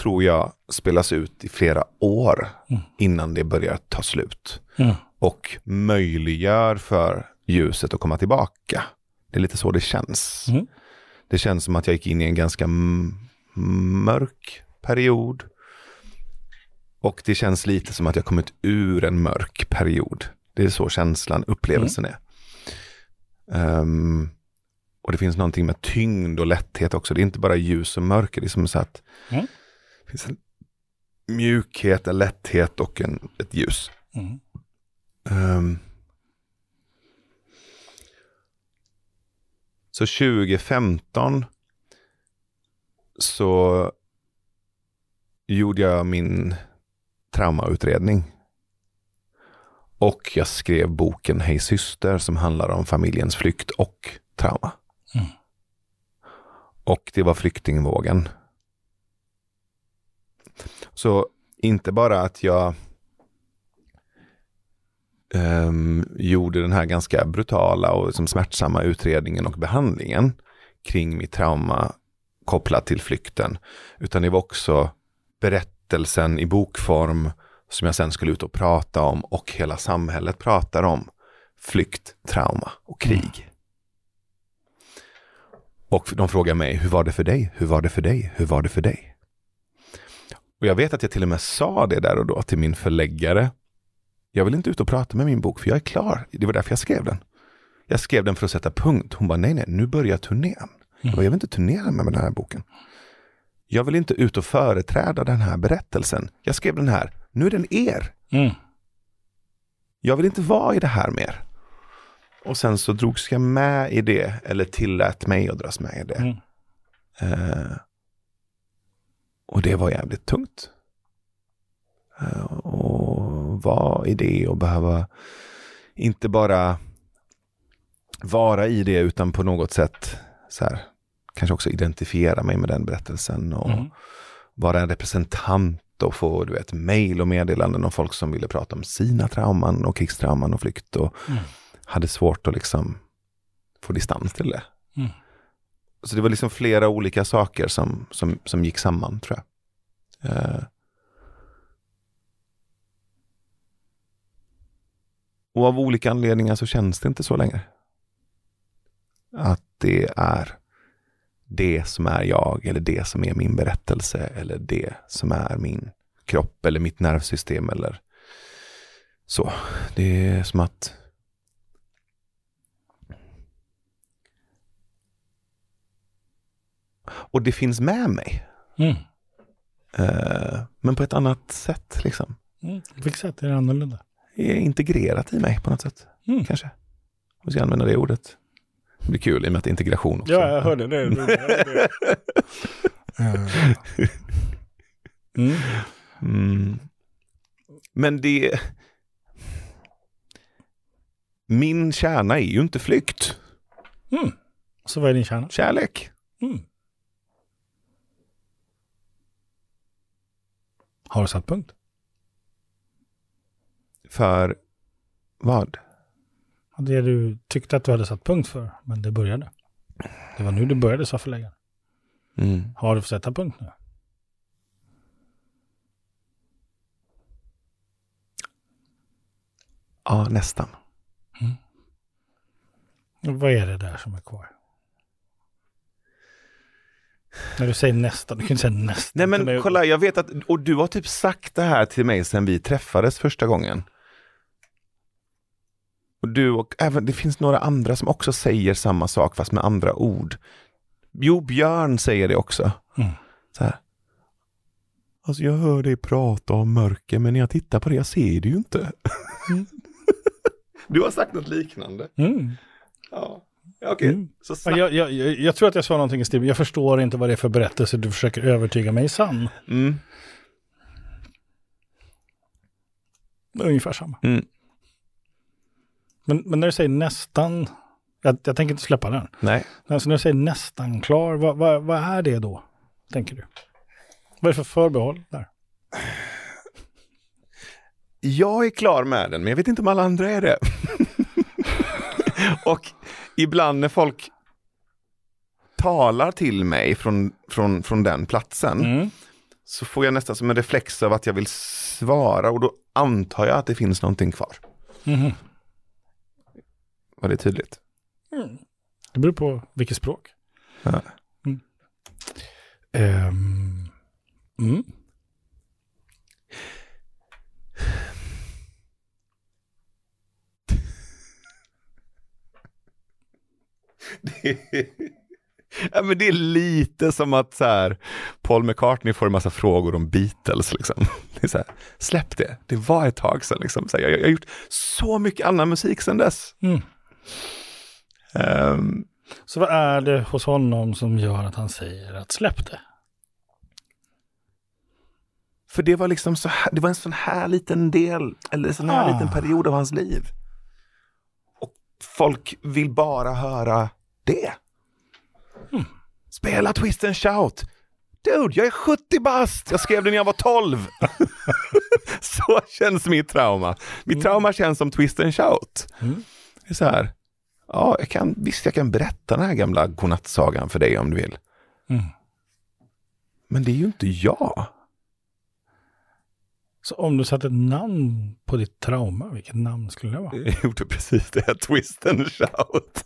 A: tror jag spelas ut i flera år
B: Mm.
A: innan det börjar ta slut.
B: Mm.
A: Och möjliggör för ljuset att komma tillbaka. Det är lite så det känns.
B: Mm.
A: Det känns som att jag gick in i en ganska mörk period. Och det känns lite som att jag kommit ur en mörk period. Det är så känslan, upplevelsen är. Ehm, och det finns någonting med tyngd och lätthet också. Det är inte bara ljus och mörker. Det är som så att
B: Mm.
A: det finns en mjukhet, en lätthet och en, ett ljus.
B: Mm.
A: Ehm. Så 2015 så gjorde jag min traumautredning. Och jag skrev boken Hej syster som handlar om familjens flykt och trauma.
B: Mm.
A: Och det var flyktingvågen. Så inte bara att jag ehm, gjorde den här ganska brutala och liksom smärtsamma utredningen och behandlingen kring mitt trauma kopplat till flykten. Utan det var också berättelsen i bokform som jag sen skulle ut och prata om och hela samhället pratar om. Flykt, trauma och krig. Och de frågar mig, hur var det för dig? Hur var det för dig? Hur var det för dig? Och jag vet att jag till och med sa det där och då till min förläggare. Jag vill inte ut och prata med min bok för jag är klar. Det var därför jag skrev den. Jag skrev den för att sätta punkt. Hon bara, nej, nej, nu börjar turnén. Jag, bara, jag vill inte turnera med den här boken. Jag vill inte ut och företräda den här berättelsen. Jag skrev den här, nu är den er.
B: Mm.
A: Jag vill inte vara i det här mer. Och sen så drogs jag med i det, eller tillät mig att dras med i det.
B: Mm.
A: Eh, och det var jävligt tungt. Eh, och vara i det och behöva inte bara vara i det utan på något sätt så här, kanske också identifiera mig med den berättelsen och
B: Mm.
A: vara en representant och få du vet, mejl och meddelanden om folk som ville prata om sina trauman och krigstrauman och flykt och
B: Mm.
A: hade svårt att liksom få distans till det.
B: Mm.
A: Så det var liksom flera olika saker som, som, som gick samman tror jag. Eh. Och av olika anledningar så känns det inte så längre. Att det är det som är jag eller det som är min berättelse eller det som är min kropp eller mitt nervsystem eller så. Det är som att Och det finns med mig.
B: Mm.
A: Eh, men på ett annat sätt liksom.
B: Mm. På vilket sätt är det annorlunda?
A: Det är integrerat i mig på något sätt.
B: Mm.
A: Kanske. Om vi ska använda det ordet. Det blir kul i och med att det är integration också.
B: Ja, jag hörde det. mm.
A: Mm. Men det... Min kärna är ju inte flykt.
B: Mm. Så vad är din kärna?
A: Kärlek.
B: Mm. Har du satt punkt?
A: För Vad?
B: Det du tyckte att du hade satt punkt för, men det började. Det var nu det började, sa förläggaren.
A: Mm.
B: Har du fått sätta punkt nu?
A: Ja, nästan.
B: Vad är det där som är kvar? När du säger nästan, du kan inte säga nästan.
A: Nej men kolla, jag vet att, och du har typ sagt det här till mig sen vi träffades första gången. Och du och även, det finns några andra som också säger samma sak fast med andra ord. Jo, Björn säger det också.
B: Mm.
A: Så här. Alltså jag hör dig prata om mörker men när jag tittar på det, jag ser det ju inte. du har sagt något liknande.
B: Mm.
A: Ja, okej.
B: Mm.
A: Så
B: Jag, jag, jag, jag tror att jag sa någonting i stil, jag förstår inte vad det är för berättelse du försöker övertyga mig sann.
A: mm.
B: Ungefär samma.
A: Mm.
B: Men, men när du säger nästan, jag, jag tänker inte släppa den.
A: Nej.
B: Alltså när du säger nästan klar, vad, vad, vad är det då? Tänker du? Vad är det för förbehåll där?
A: Jag är klar med den, men jag vet inte om alla andra är det. och ibland när folk talar till mig från, från, från den platsen
B: Mm.
A: så får jag nästan som en reflex av att jag vill svara och då antar jag att det finns någonting kvar.
B: Mhm.
A: Var det tydligt?
B: Det beror på vilket språk.
A: Ja.
B: Mm. Ehm, mm.
A: ja, men det är lite som att så här, Paul McCartney får en massa frågor om Beatles. Liksom. Det är så här, släpp det, det var ett tag sedan. Liksom. Så här, jag, jag har gjort så mycket annan musik sedan dess.
B: Mm.
A: Ehm,
B: Så vad är det hos honom som gör att han säger att släpp det?
A: för det var liksom så här, det var en sån här liten del, eller en sån här
B: Ah.
A: liten period av hans liv. Och folk vill bara höra det. Spela Twist and Shout. Dude, jag är 70 bast. Jag skrev den när jag var 12. så känns mitt trauma. Mitt trauma känns som Twist and Shout.
B: Mm.
A: Är så här. Ja, jag kan, visst, jag kan berätta den här gamla godnattsagan för dig om du vill.
B: Mm.
A: Men det är ju inte jag.
B: Så om du satte ett namn på ditt trauma, vilket namn skulle det vara?
A: Jag gjorde precis det, här, Twist and Shout.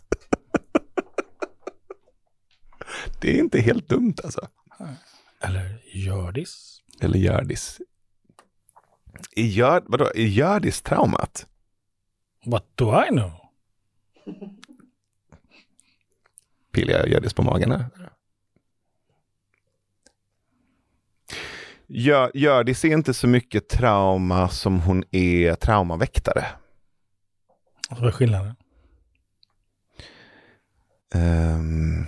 A: det är inte helt dumt alltså.
B: Eller Gördis?
A: Eller Gördis. Är, Gör, vadå, är Gördis traumat?
B: What do I know?
A: Pillar jag Gördis på magen här? Gör, Gördis är inte så mycket trauma som hon är traumaväktare.
B: Vad är skillnaden?
A: Ehm.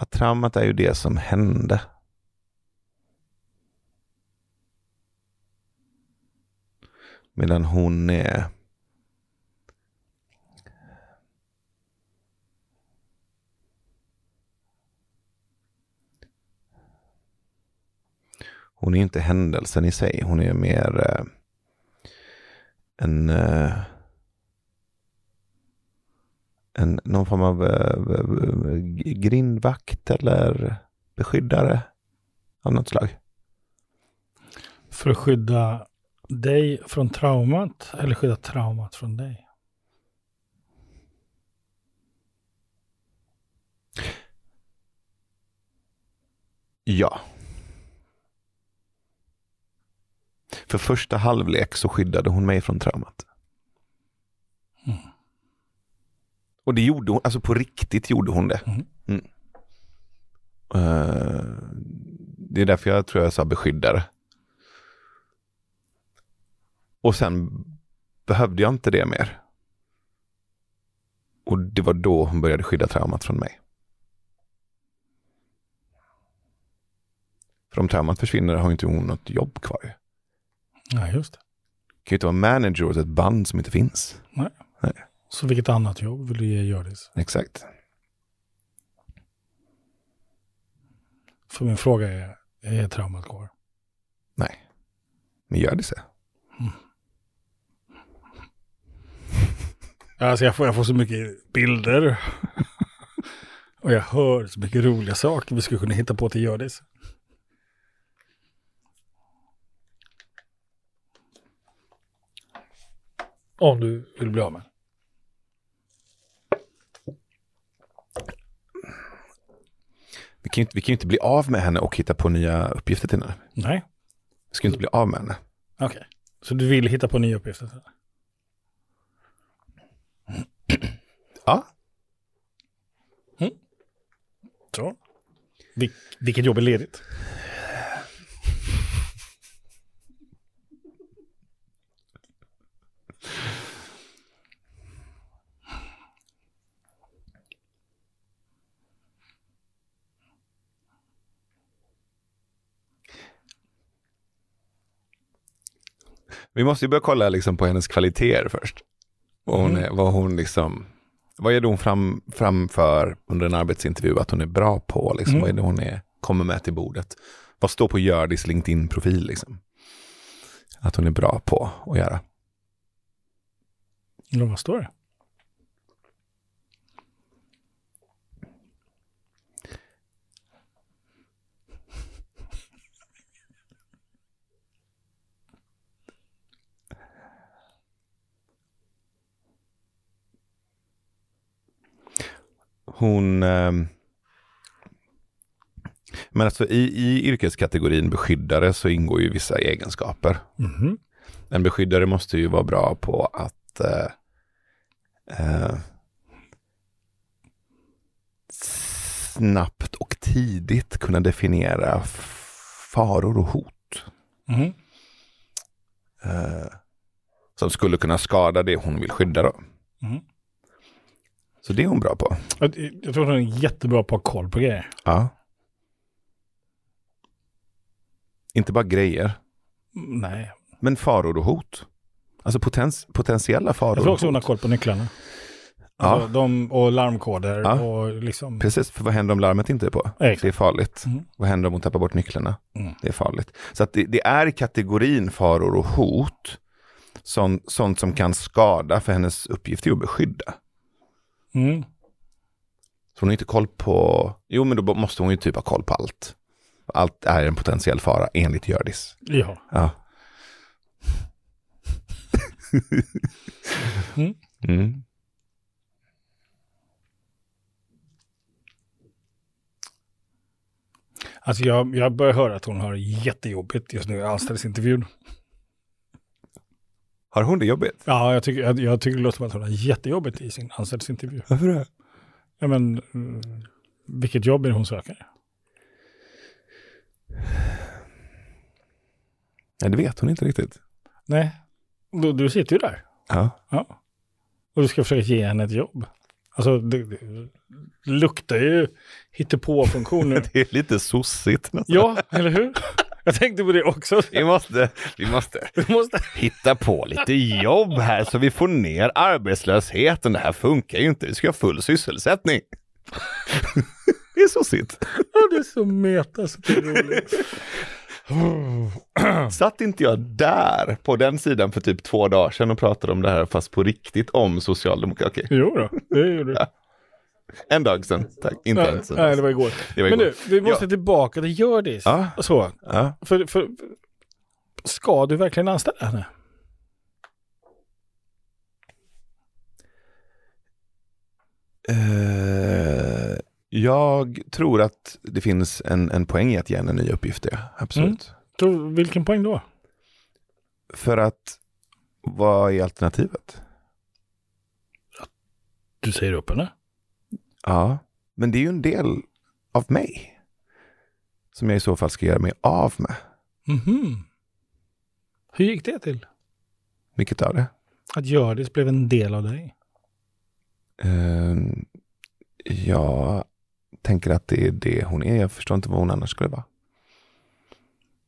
A: Att traumat är ju det som hände. Medan hon är Hon är inte händelsen i sig. Hon är mer eh, en, eh, en någon form av eh, g- grindvakt eller beskyddare av något slag.
B: För att skydda dig från traumat eller skydda traumat från dig?
A: Ja. För första halvlek så skyddade hon mig från traumat.
B: Mm.
A: Och det gjorde hon, alltså på riktigt gjorde hon det.
B: Mm.
A: Mm. Eh, det är därför jag tror jag sa beskyddare. Och sen behövde jag inte det mer. Och det var då hon började skydda traumat från mig. För om traumat försvinner har inte hon något jobb kvar.
B: Ja, just det.
A: kan ju inte vara manager åt ett band som inte finns.
B: Nej.
A: Nej.
B: Så vilket annat jobb vill du ge Hjördis?
A: Exakt.
B: För min fråga är, är traumat kvar?
A: Nej. Men gör det så.
B: Alltså jag får, jag får så mycket bilder. Och jag hör så mycket roliga saker vi skulle kunna hitta på till Hjördis. Om du vill bli av med.
A: Kan, inte, vi kan ju inte bli av med henne och hitta på nya uppgifter till henne.
B: Nej,
A: Vi ska ju inte bli av med henne.
B: okej. Så du vill hitta på nya uppgifter? till henne?
A: Ja.
B: Så. Vil- vilket jobb är ledigt?
A: Vi måste ju börja kolla liksom på hennes kvaliteter först. Vad hon,
B: Mm.
A: är, vad hon liksom, vad är det hon fram, framför under en arbetsintervju att hon är bra på? Liksom?
B: Mm.
A: Vad är det hon är, kommer med till bordet? Vad står på Hjördis LinkedIn-profil? Liksom? Att hon är bra på att göra.
B: Eller vad står det?
A: Hon, ehm, men alltså i, i yrkeskategorin beskyddare så ingår ju vissa egenskaper.
B: Mhm.
A: En beskyddare måste ju vara bra på att eh, eh, snabbt och tidigt kunna definiera faror och hot
B: Mhm.
A: eh, som skulle kunna skada det hon vill skydda. Då.
B: Mhm.
A: Så det är hon bra på.
B: Jag, jag tror hon är jättebra på att ha koll på grejer.
A: Ja. Inte bara grejer,
B: Mm, Nej.
A: men faror och hot. Alltså potens, potentiella faror
B: Jag tror också hon har koll på nycklarna.
A: Ja,
B: Alltså, de, och larmkoder
A: Ja.
B: och liksom...
A: precis. För vad händer om larmet inte är på?
B: Exakt.
A: Det är farligt.
B: Mm.
A: Vad händer om hon tappar bort nycklarna?
B: Mm.
A: Det är farligt. Så att det, det är kategorin faror och hot. Sånt, sånt som kan skada, för hennes uppgift är att beskydda.
B: Mm.
A: Så hon har inte koll på, jo men då måste hon ju typ ha koll på allt. Allt är en potentiell fara enligt Hjördis.
B: Ja.
A: Ja.
B: Mm.
A: Mm.
B: Alltså jag, jag börjar höra att hon har jättejobbigt just nu i anställningsintervjun.
A: Har hon det jobbigt?
B: Ja, jag tycker, jag, jag tycker det låter som att hon har jättejobbigt i sin anställningsintervju.
A: Varför det?
B: Ja, men mm, vilket jobb är det hon söker?
A: Nej, det vet hon inte riktigt.
B: Nej, du, du sitter ju där.
A: Ja.
B: Ja. Och du ska försöka ge henne ett jobb. Alltså, det, det luktar ju hittepå-funktion nu.
A: Det är lite sossigt. nästan.
B: ja, eller hur? Jag tänkte på det också.
A: Vi måste, vi måste
B: Du måste...
A: hitta på lite jobb här så vi får ner arbetslösheten. Det här funkar ju inte. Vi ska ha full sysselsättning. Det är sossigt.
B: Ja, det är så meta så det är roligt.
A: Satt inte jag där på den sidan för typ två dagar sedan och pratade om det här fast på riktigt om socialdemokrati?
B: Jo då, det gjorde du.
A: Ja. En dag sedan, tack. Inte ens. sedan
B: nej, det var igår.
A: Det var
B: Men
A: igår.
B: du, vi måste tillbaka till Hjördis.
A: Ja.
B: Så,
A: Ja.
B: för, för, ska du verkligen anställa henne?
A: Eh, jag tror att det finns en, en poäng i att ge henne nya uppgifter. Absolut.
B: Så, vilken poäng då?
A: För att, vad är alternativet?
B: Du säger upp henne?
A: Ja, men det är ju en del av mig. Som jag i så fall ska göra mig av med.
B: Mhm. Hur gick det till?
A: Vilket av det?
B: Att Hjördis blev en del av dig?
A: Eh, jag tänker att det är det hon är. Jag förstår inte vad hon annars skulle vara.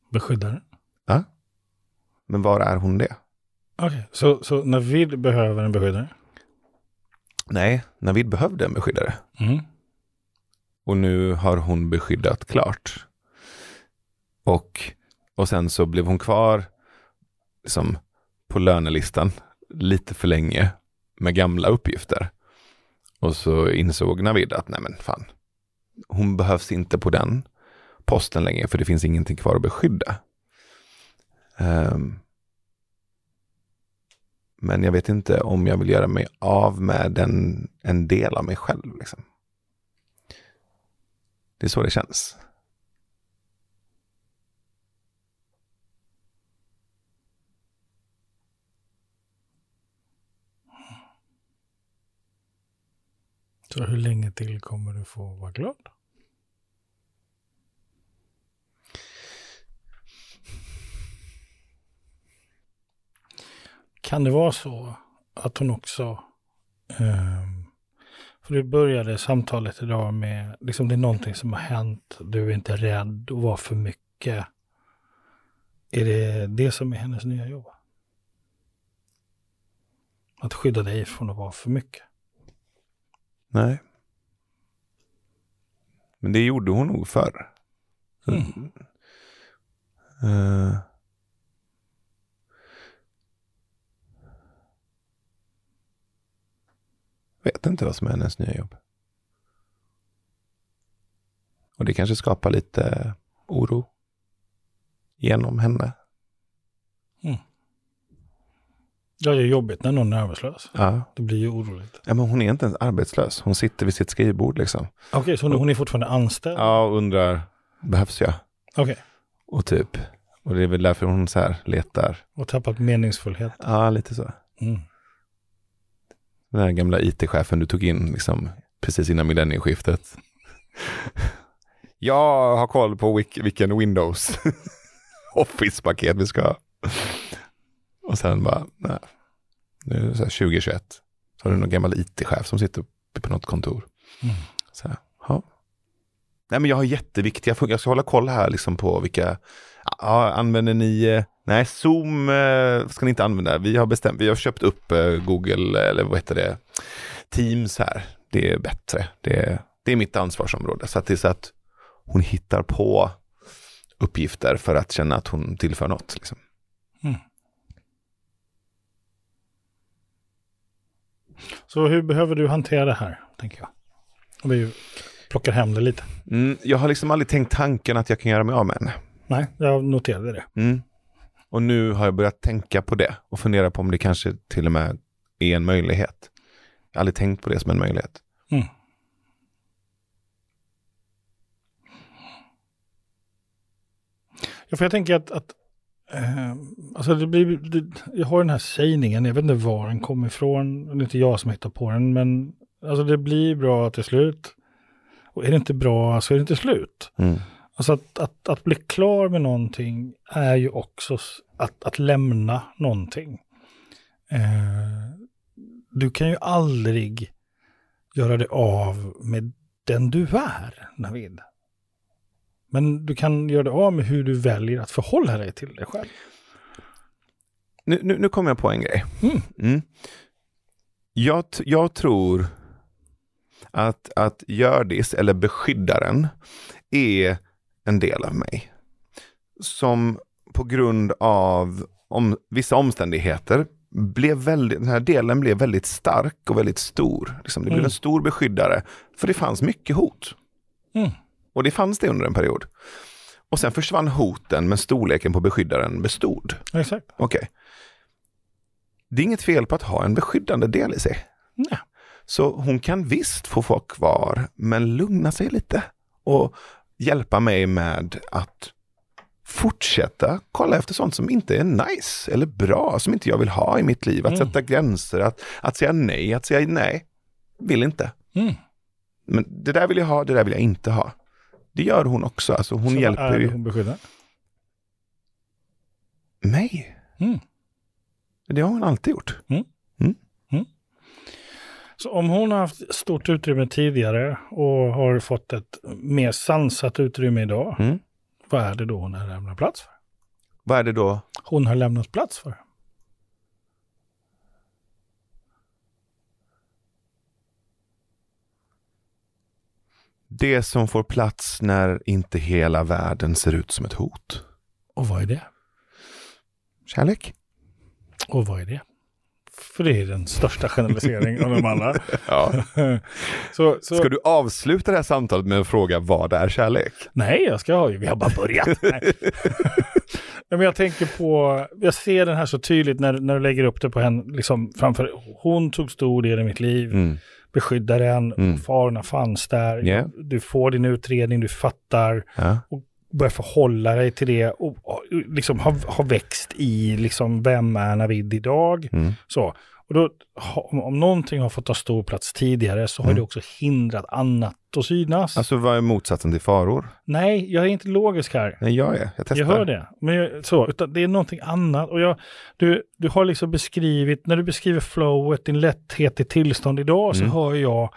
B: Beskyddare?
A: Men var är hon det?
B: Okej, så, så när vi behöver en beskyddare,
A: Nej, Navid behövde en beskyddare.
B: Mm.
A: Och nu har hon beskyddat klart. Och, och sen så blev hon kvar liksom, på lönelistan lite för länge med gamla uppgifter. Och så insåg Navid att nej men fan, hon behövs inte på den posten längre för det finns ingenting kvar att beskydda. Um, men jag vet inte om jag vill göra mig av med den, en del av mig själv. Liksom. Det är så det känns.
B: Så hur länge till kommer du få vara glad? Kan det vara så att hon också um, för du började samtalet idag med, liksom det är någonting som har hänt, du är inte rädd och var för mycket. Är det det som är hennes nya jobb? Att skydda dig från att vara för mycket?
A: Nej. Men det gjorde hon nog förr. Mm. Uh. Vet inte vad som är hennes nya jobb. Och det kanske skapar lite oro genom henne.
B: Mm. Ja, det är jobbigt när någon är arbetslös.
A: Ja.
B: Det blir ju oroligt.
A: Ja, men hon är inte ens arbetslös. Hon sitter vid sitt skrivbord liksom.
B: Okej, okay, så hon, hon är fortfarande anställd?
A: Ja, och undrar, behövs jag?
B: Okej. Okay.
A: Och typ, och det är väl därför hon så här letar.
B: Och tappat meningsfullhet?
A: Ja, lite så.
B: Mm.
A: Den här gamla it-chefen du tog in liksom precis innan millennieskiftet. Jag har koll på vilken Windows Office-paket vi ska ha. Och sen bara, nej. Nu är det så 2021. Så har du någon gammal it-chef som sitter på något kontor.
B: Mm.
A: Så här, ja. Nej men jag har jätteviktiga funktioner. Jag ska hålla koll här liksom på vilka, ja, använder ni, eh, nej Zoom eh, ska ni inte använda. Vi har bestämt, vi har köpt upp eh, Google, eller vad heter det, Teams här. Det är bättre. Det är, det är mitt ansvarsområde. Så att det är så att hon hittar på uppgifter för att känna att hon tillför något. Liksom.
B: Mm. Så hur behöver du hantera det här, tänker jag? Om vi plockar hem det lite.
A: Mm, jag har liksom aldrig tänkt tanken att jag kan göra mig av med henne.
B: Nej, jag noterade det.
A: Mm. Och nu har jag börjat tänka på det och fundera på om det kanske till och med är en möjlighet. Jag har aldrig tänkt på det som en möjlighet.
B: Mm. Ja, för jag tänker att, att eh, alltså det blir, det, jag har den här sägningen, jag vet inte var den kommer ifrån, det är inte jag som hittar på den, men alltså det blir bra till slut. Och är det inte bra så är det inte slut.
A: Mm.
B: Alltså att, att, att bli klar med någonting är ju också att, att lämna någonting. Eh, du kan ju aldrig göra det av med den du är, Navid. Men du kan göra det av med hur du väljer att förhålla dig till dig själv.
A: Nu, nu, nu kommer jag på en grej.
B: Mm.
A: Mm. Jag, jag tror att, att Gördis, eller beskyddaren, är en del av mig. Som på grund av om, vissa omständigheter blev väldigt, den här delen blev väldigt stark och väldigt stor. Liksom, det blev
B: Mm.
A: en stor beskyddare, för det fanns mycket hot.
B: Mm.
A: Och det fanns det under en period. Och sen försvann hoten, men storleken på beskyddaren bestod.
B: Exakt.
A: Okej. Det är inget fel på att ha en beskyddande del i sig.
B: Nej.
A: Så hon kan visst få vara kvar, men lugna sig lite. Och hjälpa mig med att fortsätta kolla efter sånt som inte är nice eller bra, som inte jag vill ha i mitt liv. Att
B: Mm.
A: sätta gränser, att, att säga nej, att säga nej. Vill inte.
B: Mm.
A: Men det där vill jag ha, det där vill jag inte ha. Det gör hon också. Alltså hon
B: Så
A: hjälper
B: är det
A: ju
B: hon beskyddar?
A: mig.
B: Mm.
A: Det har hon alltid gjort.
B: Om hon har haft stort utrymme tidigare och har fått ett mer sansat utrymme idag,
A: mm.
B: vad är det då hon har lämnat plats för?
A: Vad är det då?
B: Hon har lämnat plats för.
A: Det som får plats när inte hela världen ser ut som ett hot.
B: Och vad är det?
A: Kärlek.
B: Och vad är det? För det är den största generaliseringen av de alla.
A: Ja.
B: så, så,
A: Ska du avsluta det här samtalet med att fråga vad är kärlek?
B: Nej, jag ska ha Vi har bara börjat. Nej. Men jag tänker på, jag ser den här så tydligt när, när du lägger upp det på henne, liksom framför, hon tog stor del i mitt liv,
A: Mm.
B: beskyddade den,
A: Mm.
B: farorna fanns där,
A: Yeah.
B: du får din utredning, du fattar,
A: Ja.
B: Börjar förhålla dig till det och, och liksom har, har växt i liksom vem är Navid idag.
A: Mm.
B: Så. Och då, om, om någonting har fått ta stor plats tidigare så har
A: Mm.
B: det också hindrat annat att synas.
A: Alltså vad är motsatsen till faror?
B: Nej, jag är inte logisk här.
A: Nej, jag är. Jag testar.
B: Jag hör det. Men jag, så, utan det är någonting annat. Och jag, du, du har liksom beskrivit, när du beskriver flowet, din lätthet i tillstånd idag, så
A: Mm.
B: hör jag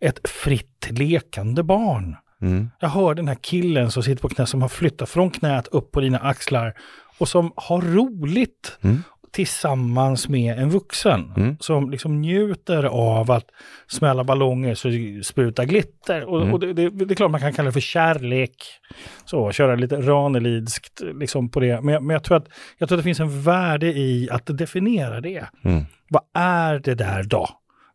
B: ett fritt lekande barn.
A: Mm.
B: Jag hör den här killen som sitter på knä, som har flyttat från knät upp på dina axlar och som har roligt
A: Mm.
B: tillsammans med en vuxen.
A: Mm.
B: Som liksom njuter av att smälla ballonger så sprutar glitter. Och,
A: Mm.
B: och det, det, det är klart man kan kalla det för kärlek. Så, köra lite ranelidskt liksom på det. Men, jag- men jag, tror att, jag tror att det finns en värde i att definiera det.
A: Mm.
B: Vad är det där då?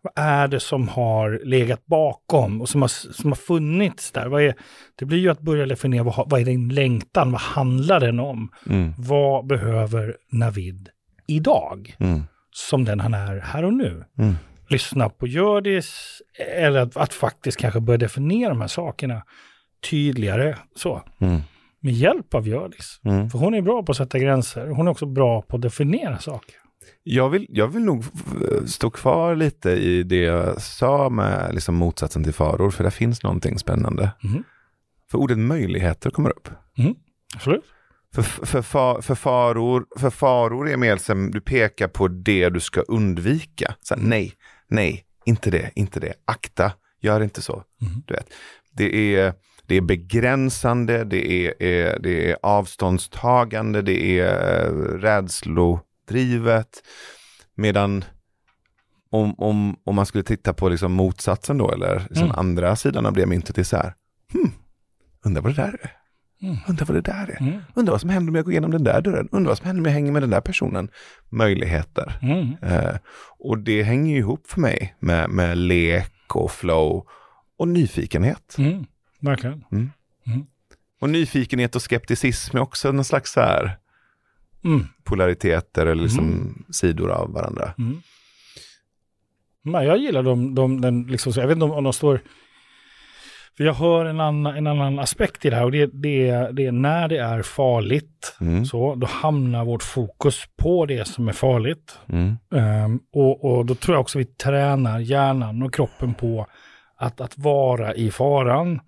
B: Vad är det som har legat bakom och som har, som har funnits där? Vad är, det blir ju att börja definiera vad, vad är din längtan? Vad handlar den om?
A: Mm.
B: Vad behöver Navid idag?
A: Mm.
B: Som den han är här och nu.
A: Mm.
B: Lyssna på Hjördis eller att, att faktiskt kanske börja definiera de här sakerna tydligare. Så.
A: Mm.
B: Med hjälp av Hjördis.
A: Mm.
B: För hon är bra på att sätta gränser. Hon är också bra på att definiera saker.
A: Jag, vill, jag vill nog stå kvar lite i det jag sa med liksom motsatsen till faror, för det finns någonting spännande.
B: Mhm.
A: För ordet möjligheter kommer upp.
B: Absolut.
A: För, för, fa- för, faror, för faror är mer som du pekar på det du ska undvika. Så här, nej, nej, inte det, inte det, akta, gör inte så.
B: Mhm.
A: Du vet. Det, är, det är begränsande, det är, är, det är avståndstagande, det är eh, rädslodrivet. Medan om, om, om man skulle titta på liksom motsatsen då, eller liksom
B: Mm.
A: andra sidan av det myntet, är så här, hmm, undrar vad det där är.
B: Mm.
A: Undrar vad det där är.
B: Mm.
A: Undrar vad som händer om jag går igenom den där dörren. Undrar vad som händer om jag hänger med den där personen. Möjligheter.
B: Mm.
A: Eh, och det hänger ju ihop för mig med, med lek och flow och nyfikenhet.
B: Mm. Verkligen.
A: Och nyfikenhet och skepticism är också en slags så här
B: Mm.
A: polariteter eller liksom sidor av varandra.
B: Mm. Men jag gillar dem, de, den, liksom, jag vet inte om, de står... För jag hör en annan, en annan aspekt i det här och det, det, är- det är när det är farligt.
A: Mm.
B: Så, då hamnar vårt fokus på det som är farligt.
A: Mm.
B: Ehm, och, och då tror jag också vi tränar hjärnan och kroppen på att, att vara i faran.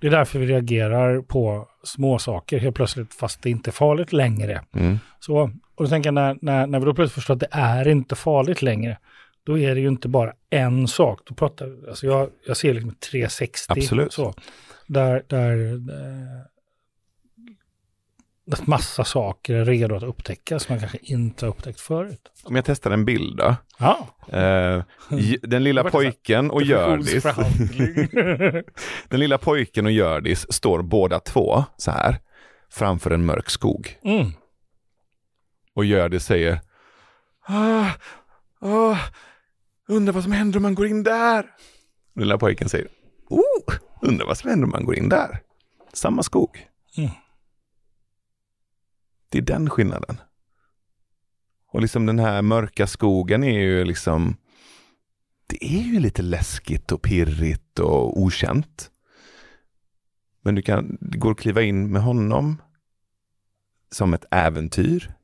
B: Det är därför vi reagerar på små saker helt plötsligt fast det inte är farligt längre.
A: Mm.
B: Så, och då tänker jag när, när, när vi då plötsligt förstår att det är inte farligt längre, då är det ju inte bara en sak. Då pratar, alltså jag, jag ser liksom 360.
A: Absolut.
B: Så, där, där eh, massa saker är redo att upptäckas som man kanske inte har upptäckt förut.
A: Om jag testar en bild då.
B: Ja,
A: Eh, den lilla pojken och Hjördis. Den lilla pojken och Hjördis står båda två så här framför en mörk skog.
B: mm.
A: Och Hjördis säger ah, ah, Undrar vad som händer om man går in där. Den lilla pojken säger oh, Undrar vad som händer om man går in där. Samma skog.
B: Mm.
A: Det är den skillnaden. Och liksom den här mörka skogen är ju liksom Det är ju lite läskigt och pirrigt och okänt. Men du kan, det går att kliva in med honom som ett äventyr.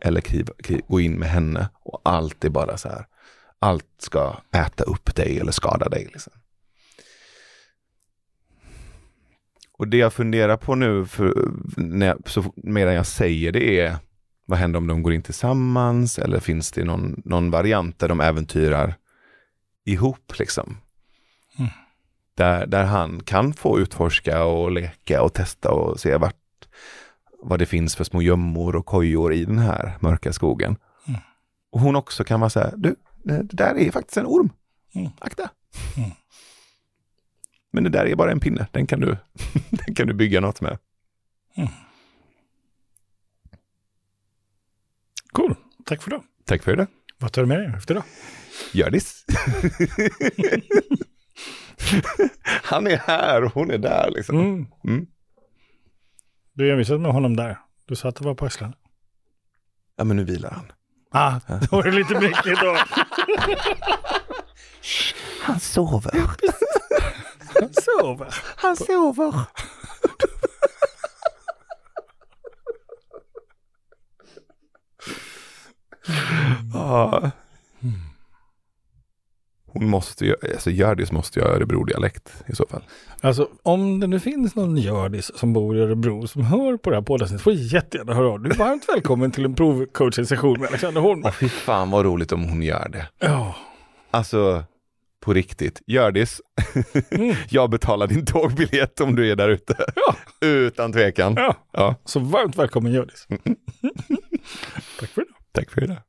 A: Eller kliva, kliva, gå in med henne och allt är bara så här. Allt ska äta upp dig eller skada dig. Liksom. Och det jag funderar på nu, för, när jag, så, medan jag säger det är vad händer om de går in tillsammans? Eller finns det någon, någon variant där de äventyrar ihop? Liksom?
B: Mm.
A: Där, där han kan få utforska och leka och testa och se vart, vad det finns för små gömmor och kojor i den här mörka skogen.
B: Mm.
A: Och hon också kan vara så här, du, det där är faktiskt en orm.
B: Mm.
A: Akta.
B: Mm.
A: Men det där är bara en pinne, den kan du, den kan du bygga något med.
B: Cool. Tack för det.
A: Tack för det.
B: Vad tar du med dig efter då?
A: Hjördis. Han är här och hon är där liksom.
B: Mm.
A: Mm.
B: Du envisade med honom där. Du sa att det var på axlarna.
A: Ja, men nu vilar han.
B: Ah, då var det lite mycket då.
A: Han sover.
B: Han sover.
A: Han sover. Ja. Hon måste ju, alltså Hjördis måste ju ha Örebro-dialekt i så fall.
B: Alltså om det nu finns någon gördis som bor i Örebro som hör på det här poddavsnittet får jättegärna höra av. Du är varmt välkommen till en provcoaching-session med Alexander Holm.
A: Åh fy fan vad roligt om hon gör det.
B: Ja.
A: Alltså, på riktigt. Hjördis, jag betalar din tågbiljett om du är där ute.
B: Ja.
A: Utan tvekan.
B: ja,
A: Ja,
B: så varmt välkommen gördis. Tack för det.
A: tack för det.